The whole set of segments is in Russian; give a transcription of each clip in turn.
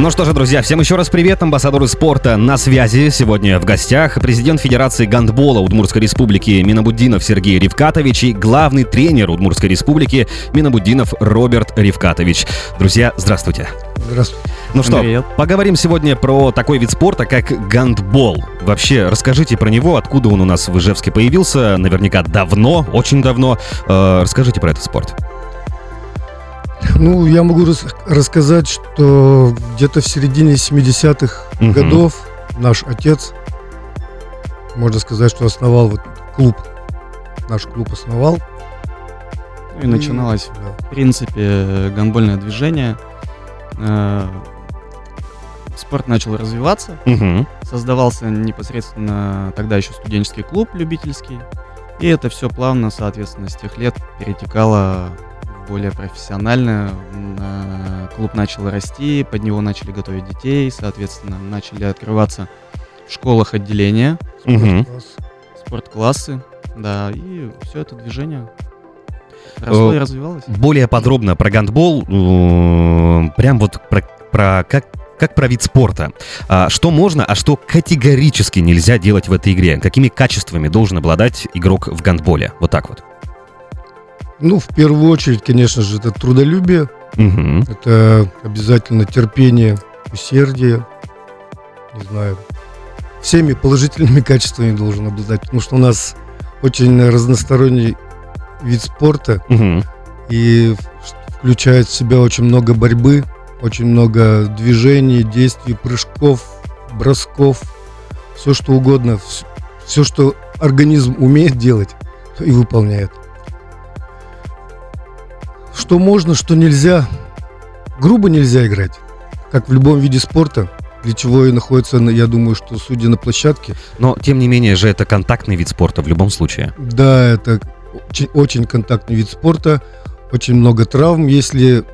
Ну что же, друзья, всем еще раз привет. Амбассадоры спорта на связи. Сегодня в гостях президент Федерации гандбола Удмуртской республики Минабуддинов Сергей Ревкатович и главный тренер Удмуртской республики Минабуддинов Роберт Ревкатович. Друзья, здравствуйте. Здравствуйте. Ну что, Привет. поговорим сегодня про такой вид спорта, как гандбол. Вообще, расскажите про него, откуда он у нас в Ижевске появился. Наверняка давно, очень давно. Э, расскажите про этот спорт. Ну, я могу рас- рассказать, что где-то в середине 70-х Мгм. годов наш отец, можно сказать, что основал вот клуб. Наш клуб основал. Ну и начиналось, Да. в принципе, гандбольное движение. Э, Спорт начал развиваться. Мгм. Создавался непосредственно тогда еще студенческий клуб любительский. И это все плавно, соответственно, с тех лет перетекало более профессионально. Э, Клуб начал расти, под него начали готовить детей, соответственно, начали открываться в школах отделения. Класс. спортклассы. Да, и все это движение росло Э, и развивалось. более подробно про гандбол, э, прям вот про, про как, как про вид спорта. А, что можно, а что категорически нельзя делать в этой игре? Какими качествами должен обладать игрок в гандболе? Вот так вот. Ну, в первую очередь, конечно же, это трудолюбие, Мгм. это обязательно терпение, усердие, не знаю, всеми положительными качествами должен обладать, потому что у нас очень разносторонний вид спорта, Мгм. и включает в себя очень много борьбы, очень много движений, действий, прыжков, бросков, все что угодно, все, что организм умеет делать, и выполняет. Что можно, что нельзя, грубо нельзя играть, как в любом виде спорта, для чего и находится, я думаю, что судьи на площадке. Но, тем не менее же, это контактный вид спорта в любом случае. Да, это очень, очень контактный вид спорта, очень много травм. Если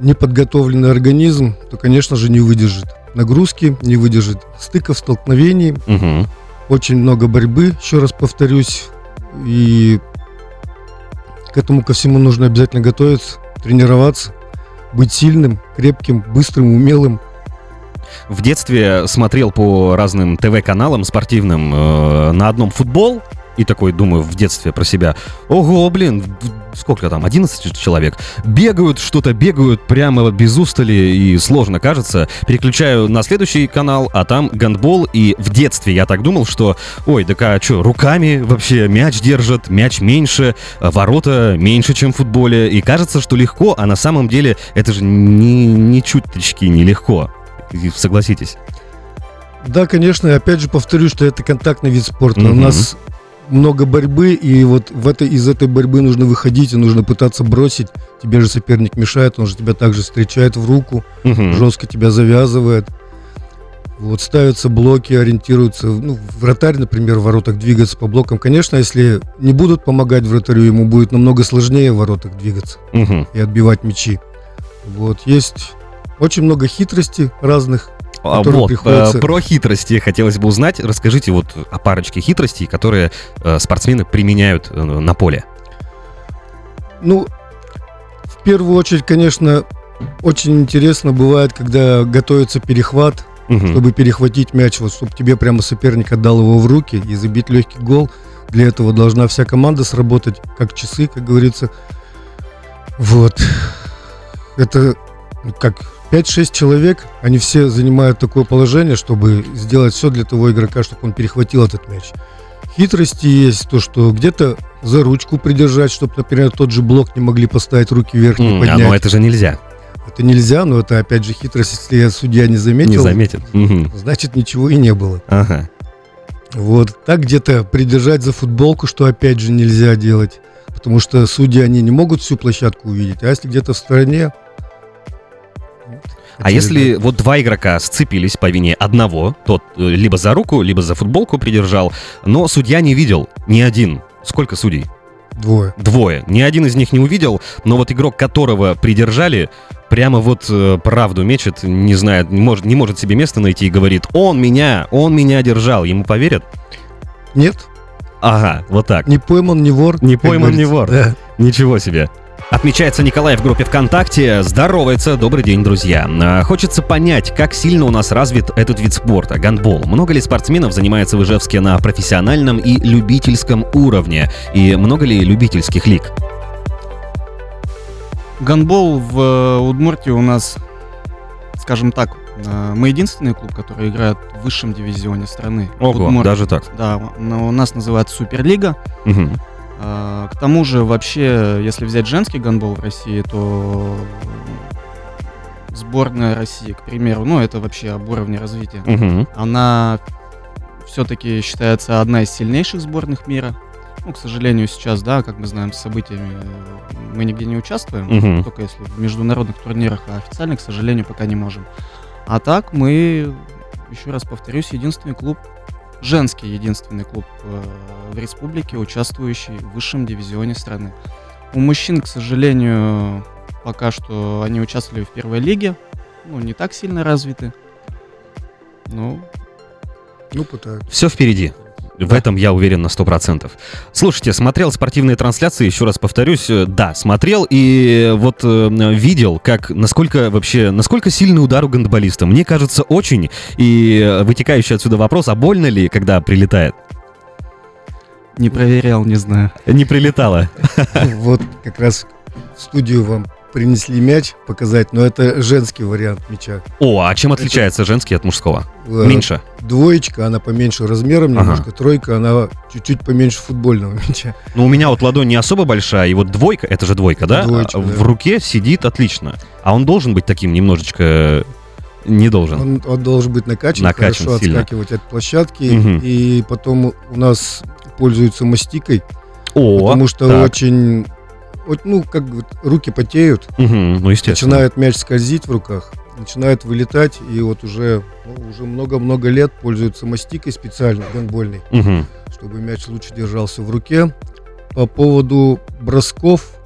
неподготовленный организм, то, конечно же, не выдержит нагрузки, не выдержит стыков, столкновений. Мгм. Очень много борьбы, еще раз повторюсь. И к этому ко всему нужно обязательно готовиться, тренироваться, быть сильным, крепким, быстрым, умелым. В детстве смотрел по разным ТВ-каналам спортивным э, на одном футбол, и такой думаю в детстве про себя, ого, блин, сколько там, 11 человек, бегают что-то, бегают прямо без устали, и сложно кажется. Переключаю на следующий канал, а там гандбол, и в детстве я так думал, что, ой, так а что, руками вообще мяч держат, мяч меньше, ворота меньше, чем в футболе, и кажется, что легко, а на самом деле это же ни, ни чуточки не легко. Согласитесь. Да, конечно, и опять же повторю, что это контактный вид спорта. У Мгм. нас много борьбы, и вот в этой, из этой борьбы нужно выходить, и нужно пытаться бросить. Тебе же соперник мешает, он же тебя также встречает в руку, Мгм. жестко тебя завязывает. Вот ставятся блоки, ориентируются. Ну, вратарь, например, в воротах двигаться по блокам. Конечно, если не будут помогать вратарю, ему будет намного сложнее в воротах двигаться Мгм. и отбивать мячи. Вот, есть очень много хитростей разных. А, которые вот, приходится- э, про хитрости хотелось бы узнать. Расскажите вот о парочке хитростей, которые э, спортсмены применяют э, на поле. Ну, в первую очередь, конечно, очень интересно бывает, когда готовится перехват, Мгм. чтобы перехватить мяч, вот, чтобы тебе прямо соперник отдал его в руки и забить легкий гол. Для этого должна вся команда сработать, как часы, как говорится. Вот. Это ну, как 5-6 человек, они все занимают такое положение, чтобы сделать все для того игрока, чтобы он перехватил этот мяч. Хитрости есть то, что где-то за ручку придержать, чтобы, например, тот же блок не могли поставить руки вверх, не а, поднять. но это же нельзя. Это нельзя, но это опять же хитрость, если я судья не заметил, Не заметит. Мгм. значит ничего и не было. Ага. Вот так где-то придержать за футболку, что опять же нельзя делать. Потому что судьи, они не могут всю площадку увидеть. А если где-то в стороне... А если вот два игрока сцепились по вине одного, тот э, либо за руку, либо за футболку придержал, но судья не видел ни один. Сколько судей? Двое. Двое. Ни один из них не увидел, но вот игрок, которого придержали, прямо вот э, правду мечет, не знает, не может, не может себе места найти и говорит, он меня, он меня держал. Ему поверят? Нет, Ага, вот так. не пойман, не вор. Не пойман, не говорится. вор. Да. Ничего себе. Отмечается Николай в группе ВКонтакте. Здоровается. Добрый день, друзья. А, Хочется понять, как сильно у нас развит этот вид спорта, гандбол. Много ли спортсменов занимается в Ижевске на профессиональном и любительском уровне? И много ли любительских лиг? Гандбол в э, Удмуртии у нас, скажем так, э, мы единственный клуб, который играет в высшем дивизионе страны. Ого, даже так. Да, у нас называется Суперлига. Мгм. А, К тому же, вообще, если взять женский гандбол в России, то сборная России, к примеру, ну, это вообще об уровне развития. Мгм. Она все-таки считается одна из сильнейших сборных мира. Ну, к сожалению, сейчас, да, как мы знаем, с событиями мы нигде не участвуем, Мгм. только если в международных турнирах, а официально, к сожалению, пока не можем. А так мы, еще раз повторюсь, единственный клуб, женский единственный клуб э, в республике, участвующий в высшем дивизионе страны. У мужчин, к сожалению, пока что они участвовали в первой лиге, ну, не так сильно развиты. Ну, Ну, пытаются. Все впереди. В этом я уверен на 100%. Слушайте, смотрел спортивные трансляции, еще раз повторюсь, э, да, смотрел и вот э, видел, как, насколько вообще, насколько сильный удар у гандболиста. Мне кажется, очень. И э, вытекающий отсюда вопрос, а больно ли, когда прилетает? не проверял, не знаю. Не прилетало. Вот как раз в студию вам принесли мяч показать, но это женский вариант мяча. О, а чем отличается женский от мужского? Э, Меньше. Двоечка, она поменьше размером Ага. немножко, тройка, она чуть-чуть поменьше футбольного мяча. Ну, у меня вот ладонь не особо большая, и вот двойка, это же двойка, да? Двоечка, в да. руке сидит отлично. А он должен быть таким немножечко... Не должен. Он, он должен быть накачан, Накачан хорошо сильно. отскакивать от площадки. Мгм. И потом у нас пользуются мастикой, О, потому что так. очень, ну, как вот руки потеют, Мгм, ну, естественно. начинает мяч скользить в руках, начинает вылетать, и вот уже, ну, уже много-много лет пользуются мастикой специальной, гандбольной, Мгм. чтобы мяч лучше держался в руке. По поводу бросков,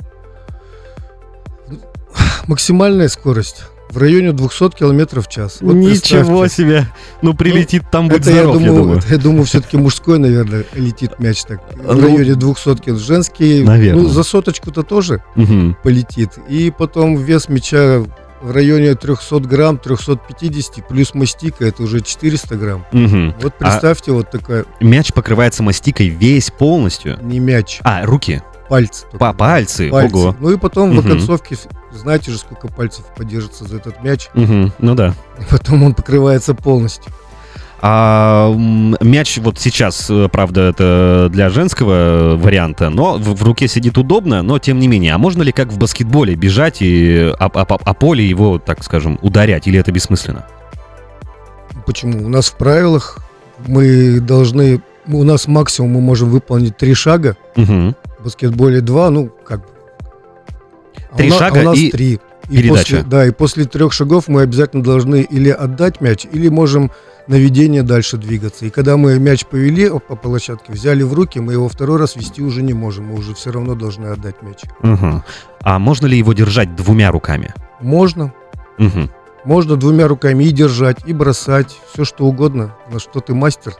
максимальная скорость в районе 200 километров в час. Вот Ничего представьте. себе! Ну, прилетит там, будь Это я здоров, я думаю, думаю. это, я думаю, все-таки мужской, наверное, летит мяч так. В Ну, районе 200 кил. Женский, наверное. ну, за соточку-то тоже Мгм. полетит. И потом вес мяча в районе 300 грамм, 350, плюс мастика, это уже 400 грамм. Мгм. Вот представьте, вот такая, Мяч покрывается мастикой весь полностью. не мяч, А, руки. пальцы. По пальцы. Пальцы. Ого. Ну и потом в Мгм. Знаете же, сколько пальцев подержится за этот мяч, Мгм. Ну да. и потом он покрывается полностью. А мяч вот сейчас, э, правда, это для женского варианта, но в, в руке сидит удобно, но тем не менее. А можно ли как в баскетболе бежать и о, о- о поле его, так скажем, ударять, или это бессмысленно? Почему? У нас в правилах мы должны, у нас максимум мы можем выполнить три шага, Мгм. в баскетболе два, ну как А Три у на- шага а у нас и три. И передача. после, да, и после трех шагов мы обязательно должны или отдать мяч, или можем наведение дальше двигаться. И когда мы мяч повели по площадке, взяли в руки, мы его второй раз вести уже не можем. Мы уже все равно должны отдать мяч. Мгм. А можно ли его держать двумя руками? Можно. Мгм. Можно двумя руками и держать, и бросать, все что угодно, на что ты мастер.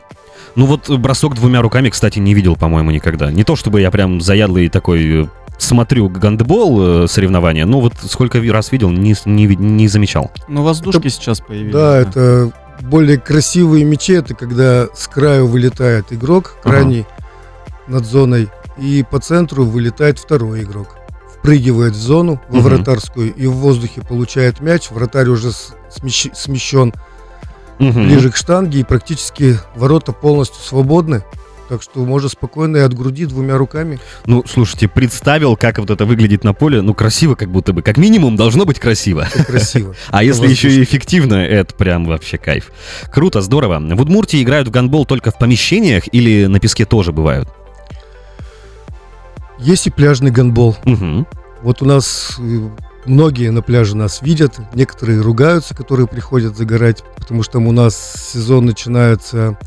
Ну вот бросок двумя руками, кстати, не видел, по-моему, никогда. Не то чтобы я прям заядлый такой э, смотрю гандбол э, соревнования, но вот сколько раз видел, не, не, не замечал. Ну, воздушки сейчас появились. Да, это более красивые мячи, это когда с краю вылетает игрок, крайний над зоной, и по центру вылетает второй игрок. Впрыгивает в зону, во Мгм. вратарскую, и в воздухе получает мяч. Вратарь уже смещ- смещен Мгм. ближе к штанге, и практически ворота полностью свободны. Так что можно спокойно и от груди двумя руками. Ну, слушайте, представил, как вот это выглядит на поле. Ну, красиво как будто бы. Как минимум должно быть красиво. Это красиво. А если еще и эффективно, это прям вообще кайф. Круто, здорово. В Удмуртии играют в гандбол только в помещениях или на песке тоже бывают? Есть и пляжный гандбол. Вот у нас э, многие на пляже нас видят, некоторые ругаются, которые приходят загорать, потому что у нас сезон начинается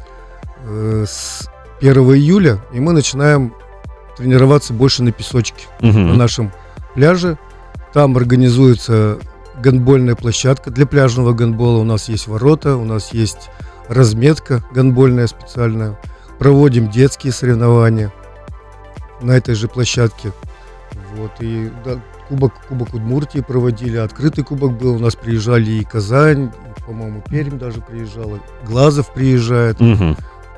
э, с 1 июля, и мы начинаем тренироваться больше на песочке, Мгм. на нашем пляже. Там организуется гандбольная площадка для пляжного гандбола. У нас есть ворота, у нас есть разметка гандбольная специальная. Проводим детские соревнования на этой же площадке. Вот, и да, кубок, кубок Удмуртии проводили, открытый кубок был, у нас приезжали и Казань, и, по-моему, Пермь даже приезжала, Глазов приезжает. Мгм.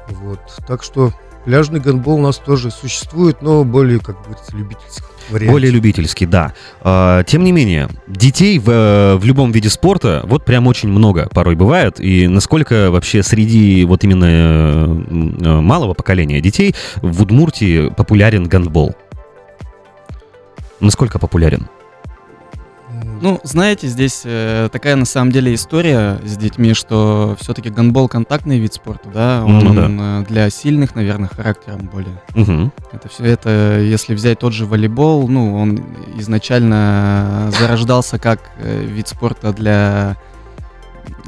Вот. Так что пляжный гандбол у нас тоже существует, но более, как говорится, любительский вариант. Более любительский, да. А, Тем не менее, детей в, э, в любом виде спорта вот прям очень много порой бывает. И насколько вообще среди вот именно э, э, малого поколения детей в Удмуртии популярен гандбол? Насколько популярен? Ну, знаете, здесь э, такая на самом деле история с детьми, что все-таки гандбол контактный вид спорта, да, он Ну да. э, для сильных, наверное, характером более. Мгм. Это все это, если взять тот же волейбол, ну, он изначально зарождался как э, вид спорта для,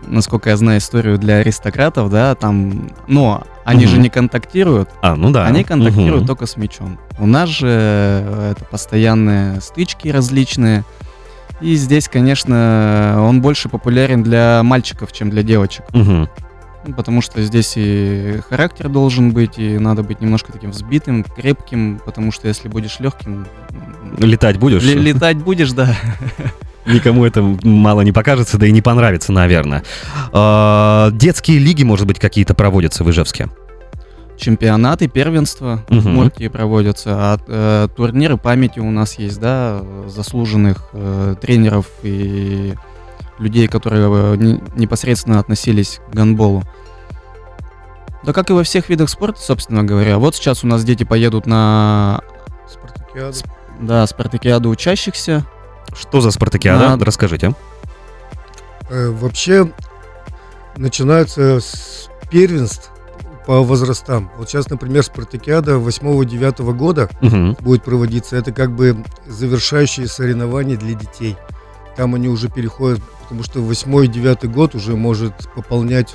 насколько я знаю историю, для аристократов, да, там, но они же Мгм. не контактируют, А, ну да. они контактируют Мгм. только с мячом. У нас же э, это постоянные стычки различные. И здесь, конечно, он больше популярен для мальчиков, чем для девочек. Ну, Потому что здесь и характер должен быть, и надо быть немножко таким взбитым, крепким, потому что если будешь легким, Летать будешь? летать будешь, да. Никому это мало не покажется, да и не понравится, наверное. А, Детские лиги, может быть, какие-то проводятся в Ижевске? Чемпионаты, первенства в Мгм. Муртии проводятся, а э, турниры памяти у нас есть, да, заслуженных э, тренеров и людей, которые э, не- непосредственно относились к гандболу. Да как и во всех видах спорта, собственно говоря. Вот сейчас у нас дети поедут на Спартакиада. да, спартакиаду учащихся. Что за спартакиада? Надо. Расскажите. Э, Вообще начинаются с первенств по возрастам. Вот сейчас, например, Спартакиада 8-9 года Мгм. будет проводиться. Это как бы завершающие соревнования для детей. Там они уже переходят, потому что 8-9 год уже может пополнять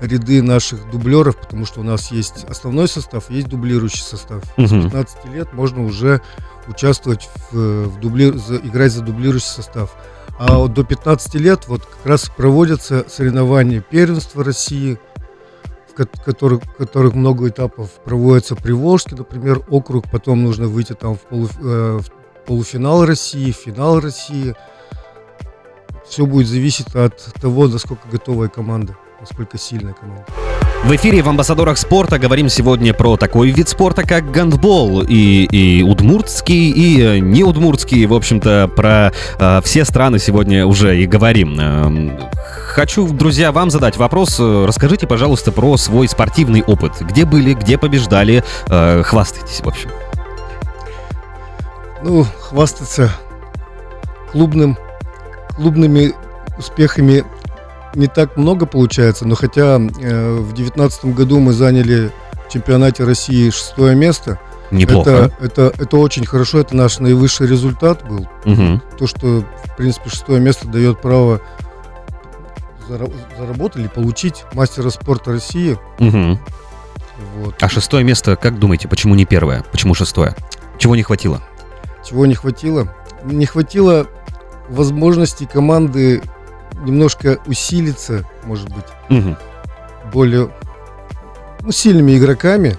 ряды наших дублеров, потому что у нас есть основной состав, есть дублирующий состав. С Мгм. 15 лет можно уже участвовать в, в дубли- за- играть за дублирующий состав. А вот до 15 лет вот как раз проводятся соревнования первенства России, которых, которых много этапов проводятся Приволжский, например, округ, потом нужно выйти там в, полу- э, в полуфинал России, финал России. Все будет зависеть от того, насколько готовая команда, насколько сильная команда. В эфире в «Амбассадорах спорта» говорим сегодня про такой вид спорта, как гандбол. И, и удмуртский, и э, не удмуртский. В общем-то, про э, все страны сегодня уже и говорим. Эм, Хочу, друзья, вам задать вопрос. Э, Расскажите, пожалуйста, про свой спортивный опыт. Где были, где побеждали? Э, Хвастайтесь, в общем. Ну, хвастаться клубным, клубными успехами не так много получается, но хотя э, в девятнадцатом году мы заняли в чемпионате России шестое место, Неплохо. это, это, это очень хорошо, это наш наивысший результат был. Мгм. То, что, в принципе, шестое место дает право зара- заработать или получить мастера спорта России. Мгм. Вот. А шестое место, как думаете, почему не первое? Почему шестое? Чего не хватило? Чего не хватило? Не хватило возможности команды немножко усилиться, может быть, Мгм. более ну, сильными игроками,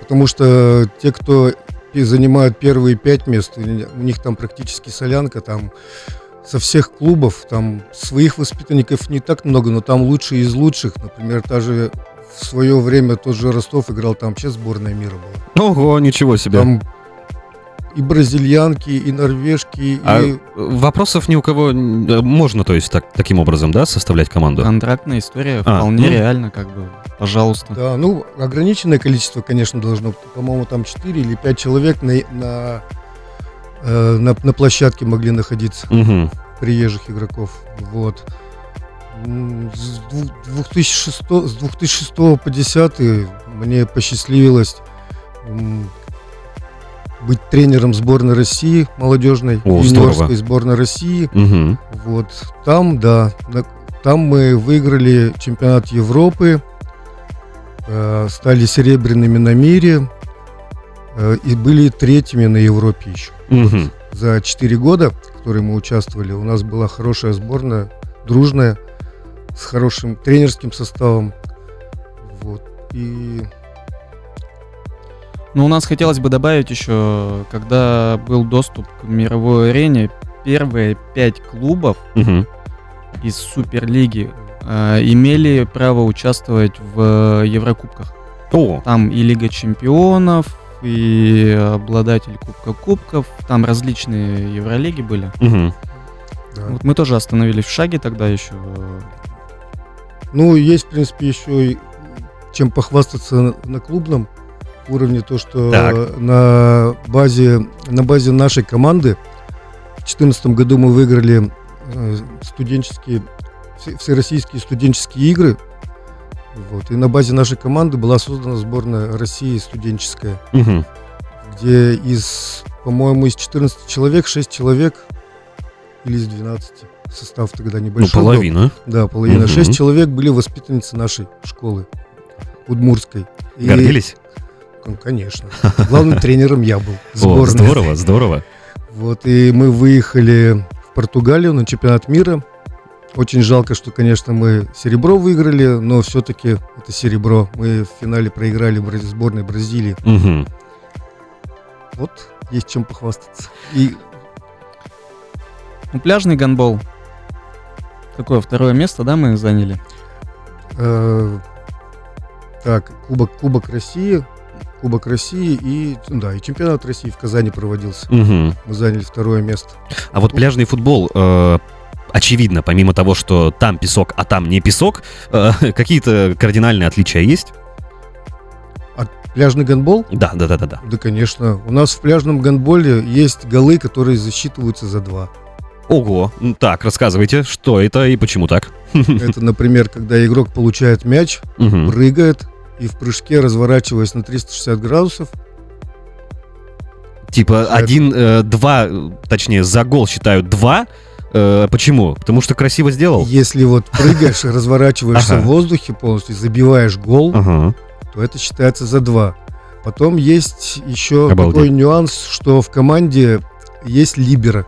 потому что те, кто занимают первые пять мест, у них- у них там практически солянка, там со всех клубов, там своих воспитанников не так много, но там лучшие из лучших. Например, та же в свое время тот же Ростов играл, там вообще сборная мира была. Ого, ничего себе. Там и бразильянки, и норвежки, А и вопросов ни у кого... э, Можно, то есть, так, таким образом, да, составлять команду? Контрактная история А, вполне ну. реально, как бы, пожалуйста. Да, ну, ограниченное количество, конечно, должно быть. По-моему, там 4 или 5 человек на, на, э, на, на площадке могли находиться, Мгм. приезжих игроков. Вот. С двух- 2006, с 2006 по 10 мне посчастливилось быть тренером сборной России молодежной, О, юниорской здорово. сборной России. Мгм. Вот там, да, там мы выиграли чемпионат Европы, э, стали серебряными на мире э, и были третьими на Европе еще. Мгм. За 4 года, в которые мы участвовали, у нас была хорошая сборная, дружная, с хорошим тренерским составом. Вот. И Но у нас хотелось бы добавить еще, когда был доступ к мировой арене, первые пять клубов Мгм. из Суперлиги э, имели право участвовать в Еврокубках. О, Там и Лига Чемпионов, и обладатель Кубка Кубков, там различные Евролиги были. мгм. Да. Вот мы тоже остановились в шаге тогда еще. Ну, есть, в принципе, еще и чем похвастаться на, на клубном уровне, то, что Так. на базе, на базе нашей команды в 2014 году мы выиграли э, студенческие, все- всероссийские студенческие игры. Вот. И на базе нашей команды была создана сборная России студенческая, Мгм. где из, по-моему, из 14 человек 6 человек или из 12 состав тогда Ну, небольшой. был. половина. Да, половина. Мгм. Шесть человек были воспитанницы нашей школы, Удмурской. И- Гордились? Ну, Конечно. Главным тренером я был. О, здорово, здорово. Вот, и мы выехали в Португалию на чемпионат мира. Очень жалко, что, конечно, мы серебро выиграли, но все-таки это серебро. Мы в финале проиграли сборной Бразилии. Мгм. Вот есть чем похвастаться. И Ну, пляжный гандбол. Какое второе место, да, мы заняли? э, так, Кубок, Кубок России, Кубок России и, да, и чемпионат России в Казани проводился. Мгм. Мы заняли второе место. А вот пляжный футбол, э, очевидно, помимо того, что там песок, а там не песок, э, какие-то кардинальные отличия есть? Пляжный гандбол? Да, да, да, да, да. Да, конечно. У нас в пляжном гандболе есть голы, которые засчитываются за два. Ого, так, рассказывайте, что это и почему так? Это, например, когда игрок получает мяч, Мгм. прыгает и в прыжке, разворачиваясь на 360 градусов, Типа Это- один, э, два, точнее, за гол считают два. Э, почему? Потому что красиво сделал? если вот прыгаешь разворачиваешься в воздухе полностью, забиваешь гол, то это считается за два. Потом есть еще Обалдеть. такой нюанс, что в команде есть либера,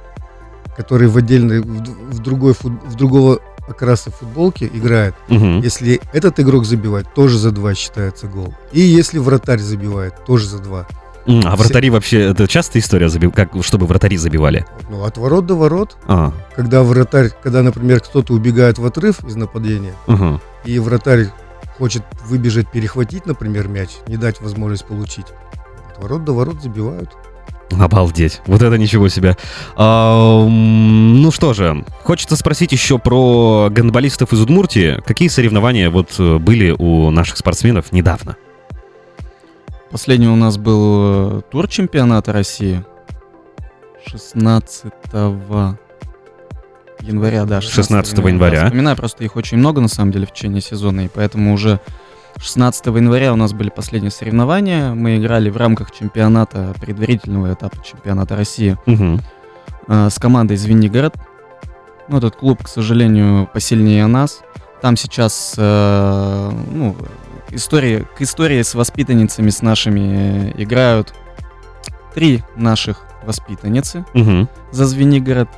который в отдельной, в, другой в другого окраса футболки играет. Мгм. Если этот игрок забивает, тоже за два считается гол. И если вратарь забивает, тоже за два. А вратари вообще, это частая история, как, чтобы вратари забивали? Ну, от ворот до ворот, А, когда вратарь, когда, например, кто-то убегает в отрыв из нападения, ага. и вратарь хочет выбежать, перехватить, например, мяч, не дать возможность получить, от ворот до ворот забивают. Обалдеть. Вот это ничего себе. А, ну что же, хочется спросить еще про гандболистов из Удмуртии. Какие соревнования вот э, были у наших спортсменов недавно? Последний у нас был э, тур чемпионата России. 16 января, да. 16 января. Да, вспоминаю, просто их очень много, на самом деле, в течение сезона, и поэтому уже 16 января у нас были последние соревнования. Мы играли в рамках чемпионата, предварительного этапа чемпионата России э, с командой Звенигород. Ну, этот клуб, к сожалению, посильнее нас. Там сейчас, э, ну, истории, к истории с воспитанницами, с нашими э, играют три наших воспитанницы Мгм. за Звенигород.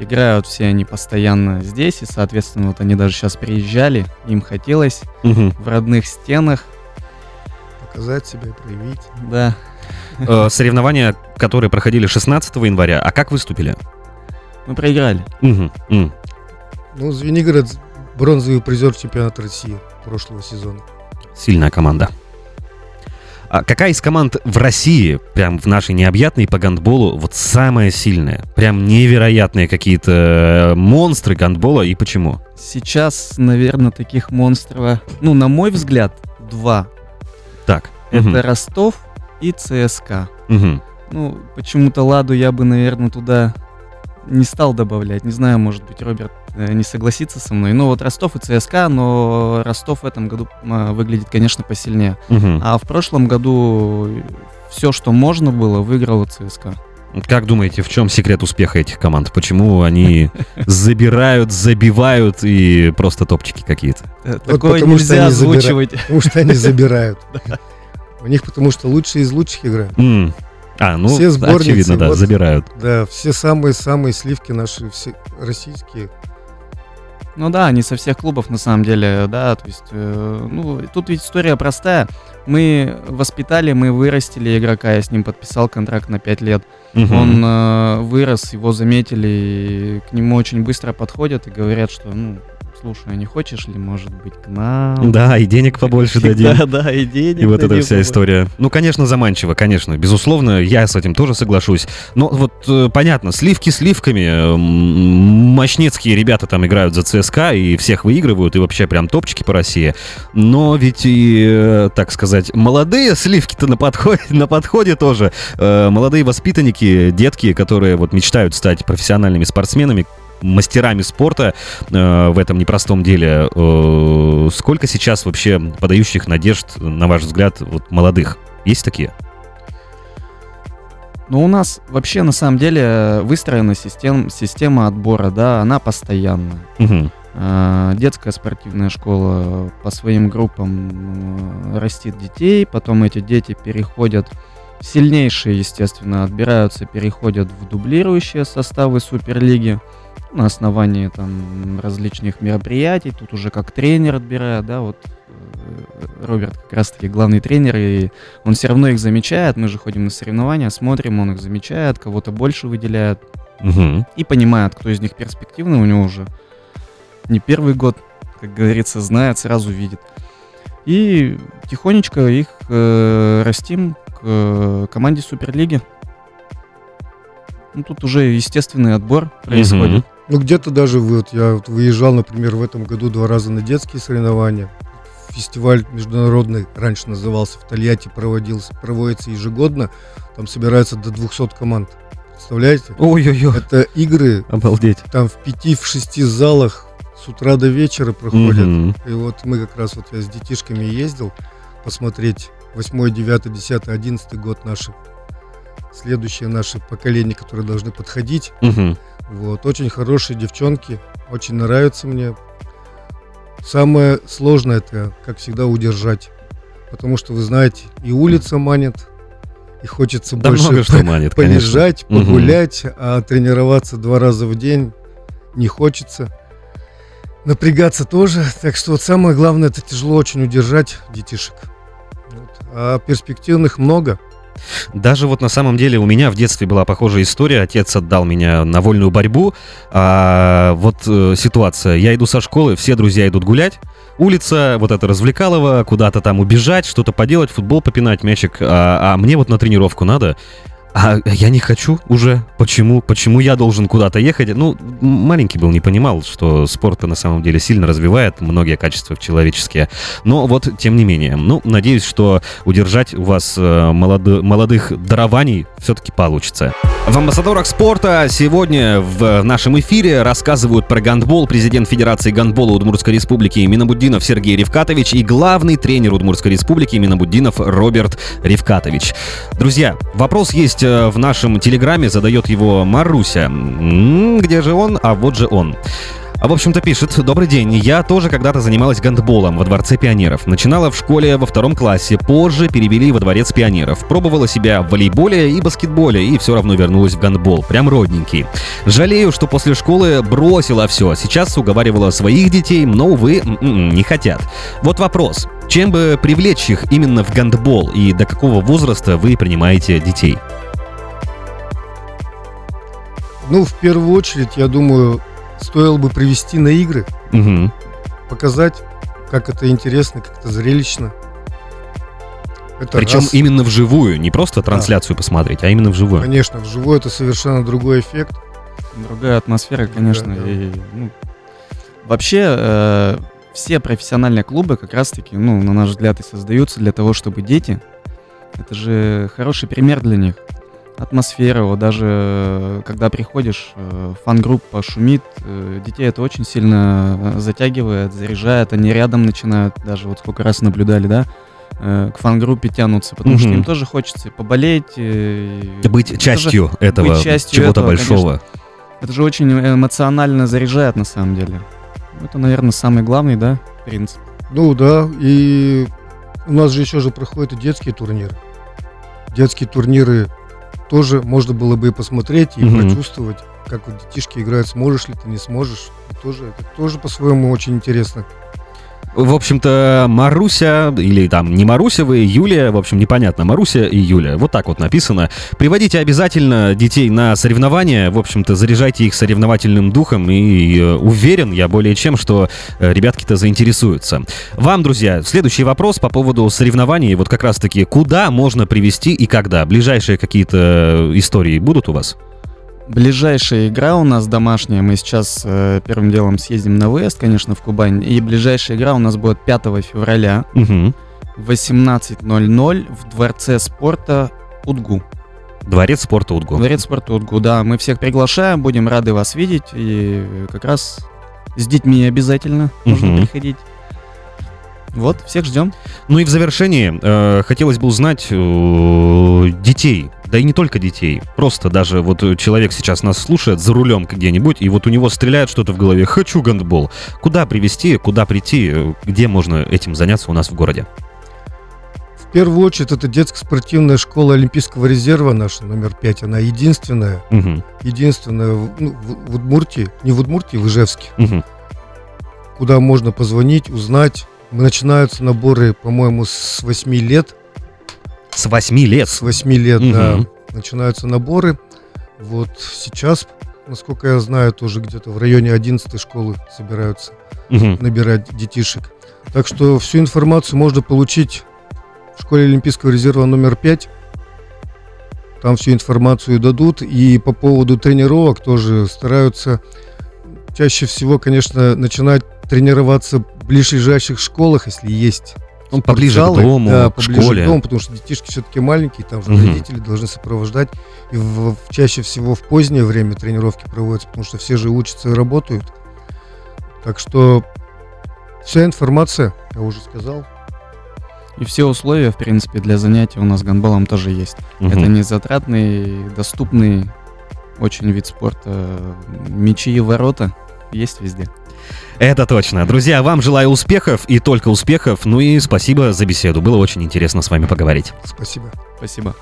Играют все они постоянно здесь, и, соответственно, вот они даже сейчас приезжали, им хотелось Мгм. в родных стенах, Показать себя, проявить. да. Э, Соревнования, которые проходили 16 января, а как выступили? Мы проиграли. Мгм. М. Ну, Звенигород бронзовый призер чемпионата России прошлого сезона. Сильная команда. А какая из команд в России, прям в нашей необъятной по гандболу, вот самая сильная? Прям невероятные какие-то э, монстры гандбола и почему? Сейчас, наверное, таких монстров, ну, на мой взгляд, два. Так. Это мгм, Ростов и ЦСКА. мгм. Ну, почему-то Ладу я бы, наверное, туда не стал добавлять. Не знаю, может быть, Роберт э, не согласится со мной. Но вот Ростов и ЦСКА, но Ростов в этом году а, выглядит, конечно, посильнее. Мгм. А в прошлом году все, что можно было, выиграла ЦСКА. Как думаете, в чем секрет успеха этих команд? Почему они забирают, забивают и просто топчики какие-то? Э, Такое потому что нельзя озвучивать. Потому что они забирают. У них потому что лучшие из лучших играют. А, ну, Все сборницы, очевидно, да, вот. забирают. Да, все самые-самые сливки наши, все российские. Ну да, не со всех клубов на самом деле, да, то есть, э, ну, тут ведь история простая. Мы воспитали, мы вырастили игрока, я с ним подписал контракт на 5 лет. Мгм. Он э, вырос, его заметили, и к нему очень быстро подходят и говорят, что, ну, слушай, а не хочешь ли, может быть, к нам? Да, и денег побольше дадим. Да, да, и денег И вот эта вся история. Ну, конечно, заманчиво, конечно. Безусловно, я с этим тоже соглашусь. Но вот э, понятно, сливки сливками. Мощнецкие ребята там играют за ЦСКА и всех выигрывают, и вообще прям топчики по России. Но ведь и, э, так сказать, молодые сливки-то на подходе, на подходе тоже. Э, Молодые воспитанники, детки, которые вот мечтают стать профессиональными спортсменами, мастерами спорта э, в этом непростом деле. Э, сколько сейчас вообще подающих надежд, на ваш взгляд, вот молодых? Есть такие? Ну, у нас вообще, на самом деле, выстроена систем, система отбора, да, она постоянная. Мгм. А, Детская спортивная школа по своим группам э, растит детей, потом эти дети переходят, сильнейшие, естественно, отбираются, переходят в дублирующие составы Суперлиги на основании там различных мероприятий, тут уже как тренер отбирает, да, вот э, Роберт как раз-таки главный тренер, и он все равно их замечает, мы же ходим на соревнования, смотрим, он их замечает, кого-то больше выделяет, Мгм. и понимает, кто из них перспективный, у него уже не первый год, как говорится, знает, сразу видит. И тихонечко их э, растим к э, команде Суперлиги. Ну, тут уже естественный отбор происходит. Ну, где-то даже вот я вот выезжал, например, в этом году два раза на детские соревнования. Фестиваль международный, раньше назывался, в Тольятти проводился, проводится ежегодно. Там собирается до 200 команд. Представляете? Ой-ой-ой, Это игры обалдеть. там в пяти, в шести залах с утра до вечера проходят. Мгм. И вот мы как раз вот я с детишками ездил посмотреть 8, 9, 10, 11 год наши следующее наше поколение, которые должны подходить. Мгм. Вот, очень хорошие девчонки, очень нравятся мне. Самое сложное это, как всегда, удержать. Потому что, вы знаете, и улица манит, и хочется Да больше много что манит, конечно. полежать, Мгм. погулять, а тренироваться два раза в день не хочется. Напрягаться тоже. Так что вот самое главное, это тяжело очень удержать детишек. Вот. А перспективных много. Даже вот на самом деле у меня в детстве была похожая история. Отец отдал меня на вольную борьбу. А вот э, ситуация. Я иду со школы, все друзья идут гулять. Улица, вот это развлекалово, куда-то там убежать, что-то поделать, футбол попинать, мячик. А, а мне вот на тренировку надо. А я не хочу уже. Почему? Почему я должен куда-то ехать? Ну, маленький был, не понимал, что спорт на самом деле сильно развивает многие качества человеческие. Но вот, тем не менее, ну, надеюсь, что удержать у вас э, молодо- молодых дарований все-таки получится. В амбассадорах спорта сегодня в нашем эфире рассказывают про гандбол президент Федерации гандбола Удмуртской Республики Минабуддинов Сергей Ревкатович и главный тренер Удмуртской Республики Минабуддинов Роберт Ревкатович. Друзья, вопрос есть э, в нашем телеграме, задает его Маруся. Где же он? А вот же он. А в общем-то пишет, добрый день, я тоже когда-то занималась гандболом во Дворце пионеров. Начинала в школе во втором классе, позже перевели во Дворец пионеров. Пробовала себя в волейболе и баскетболе, и все равно вернулась в гандбол, прям родненький. Жалею, что после школы бросила все, сейчас уговаривала своих детей, но, увы, м-м, не хотят. Вот вопрос, чем бы привлечь их именно в гандбол и до какого возраста вы принимаете детей? Ну, в первую очередь, я думаю, стоило бы привести на игры, Мгм. показать, как это интересно, как это зрелищно. Это Причем раз. именно вживую, не просто трансляцию посмотреть, а именно вживую. Конечно, вживую это совершенно другой эффект. Другая атмосфера, конечно. Да, да. И, ну, вообще, э, все профессиональные клубы как раз-таки, ну, на наш взгляд, и создаются для того, чтобы дети, это же хороший пример для них. Атмосфера, вот даже э, когда приходишь, э, фан-группа шумит, э, детей это очень сильно затягивает, заряжает, они рядом начинают, даже вот сколько раз наблюдали, да, к фан-группе тянутся, потому что Мгм. им тоже хочется поболеть. и- Быть это же- частью этого частью чего-то этого, большого. это же очень эмоционально заряжает на самом деле. Это, наверное, самый главный, да, принцип. Ну да, и у нас же еще же проходят и детские турниры. Детские турниры тоже можно было бы и посмотреть, и Мгм. прочувствовать, как вот детишки играют, сможешь ли ты, не сможешь. Тоже, это тоже по-своему очень интересно. В общем-то, Маруся, или там не Маруся вы, Юлия, в общем, непонятно, Маруся и Юля. Вот так вот написано. Приводите обязательно детей на соревнования, в общем-то, заряжайте их соревновательным духом, и э, уверен я более чем, что э, ребятки-то заинтересуются. Вам, друзья, следующий вопрос по поводу соревнований, вот как раз-таки, куда можно привести и когда? Ближайшие какие-то истории будут у вас? Ближайшая игра у нас домашняя. Мы сейчас э, первым делом съездим на выезд, конечно, в Кубань. И ближайшая игра у нас будет 5 февраля Угу. в 18.00 в Дворце спорта Удгу. Дворец спорта Удгу. Дворец спорта Удгу, да. Мы всех приглашаем, будем рады вас видеть. И как раз с детьми обязательно нужно Мгм. приходить. Вот, всех ждем. Ну и в завершении э, хотелось бы узнать э, детей, да и не только детей, просто даже вот э, человек сейчас нас слушает за рулем где-нибудь, и вот у него стреляет что-то в голове, хочу гандбол. Куда привести, куда прийти, э, где можно этим заняться у нас в городе? В первую очередь, это детско-спортивная школа Олимпийского резерва наша, номер 5. Она единственная, Мгм, единственная в, ну, в- в Удмуртии, не в Удмуртии, в Ижевске, мгм. куда можно позвонить, узнать. Начинаются наборы, по-моему, с 8 лет. С 8 лет. С 8 лет, Мгм. да, начинаются наборы. Вот сейчас, насколько я знаю, тоже где-то в районе 11 школы собираются Мгм. набирать детишек. Так что всю информацию можно получить в школе Олимпийского резерва номер 5. Там всю информацию дадут. И по поводу тренировок тоже стараются чаще всего, конечно, начинать тренироваться в ближайших школах, если есть. Ну, поближе к дому, да, к поближе школе. к дому, потому что детишки все-таки маленькие, там же Мгм. родители должны сопровождать. И в- в- чаще всего в позднее время тренировки проводятся, потому что все же учатся и работают. Так что вся информация, я уже сказал. И все условия, в принципе, для занятий у нас гандболом тоже есть. Мгм. Это не затратный, доступный очень вид спорта. Мячи и ворота есть везде. Это точно. Друзья, вам желаю успехов и только успехов. Ну и спасибо за беседу. Было очень интересно с вами поговорить. Спасибо. Спасибо.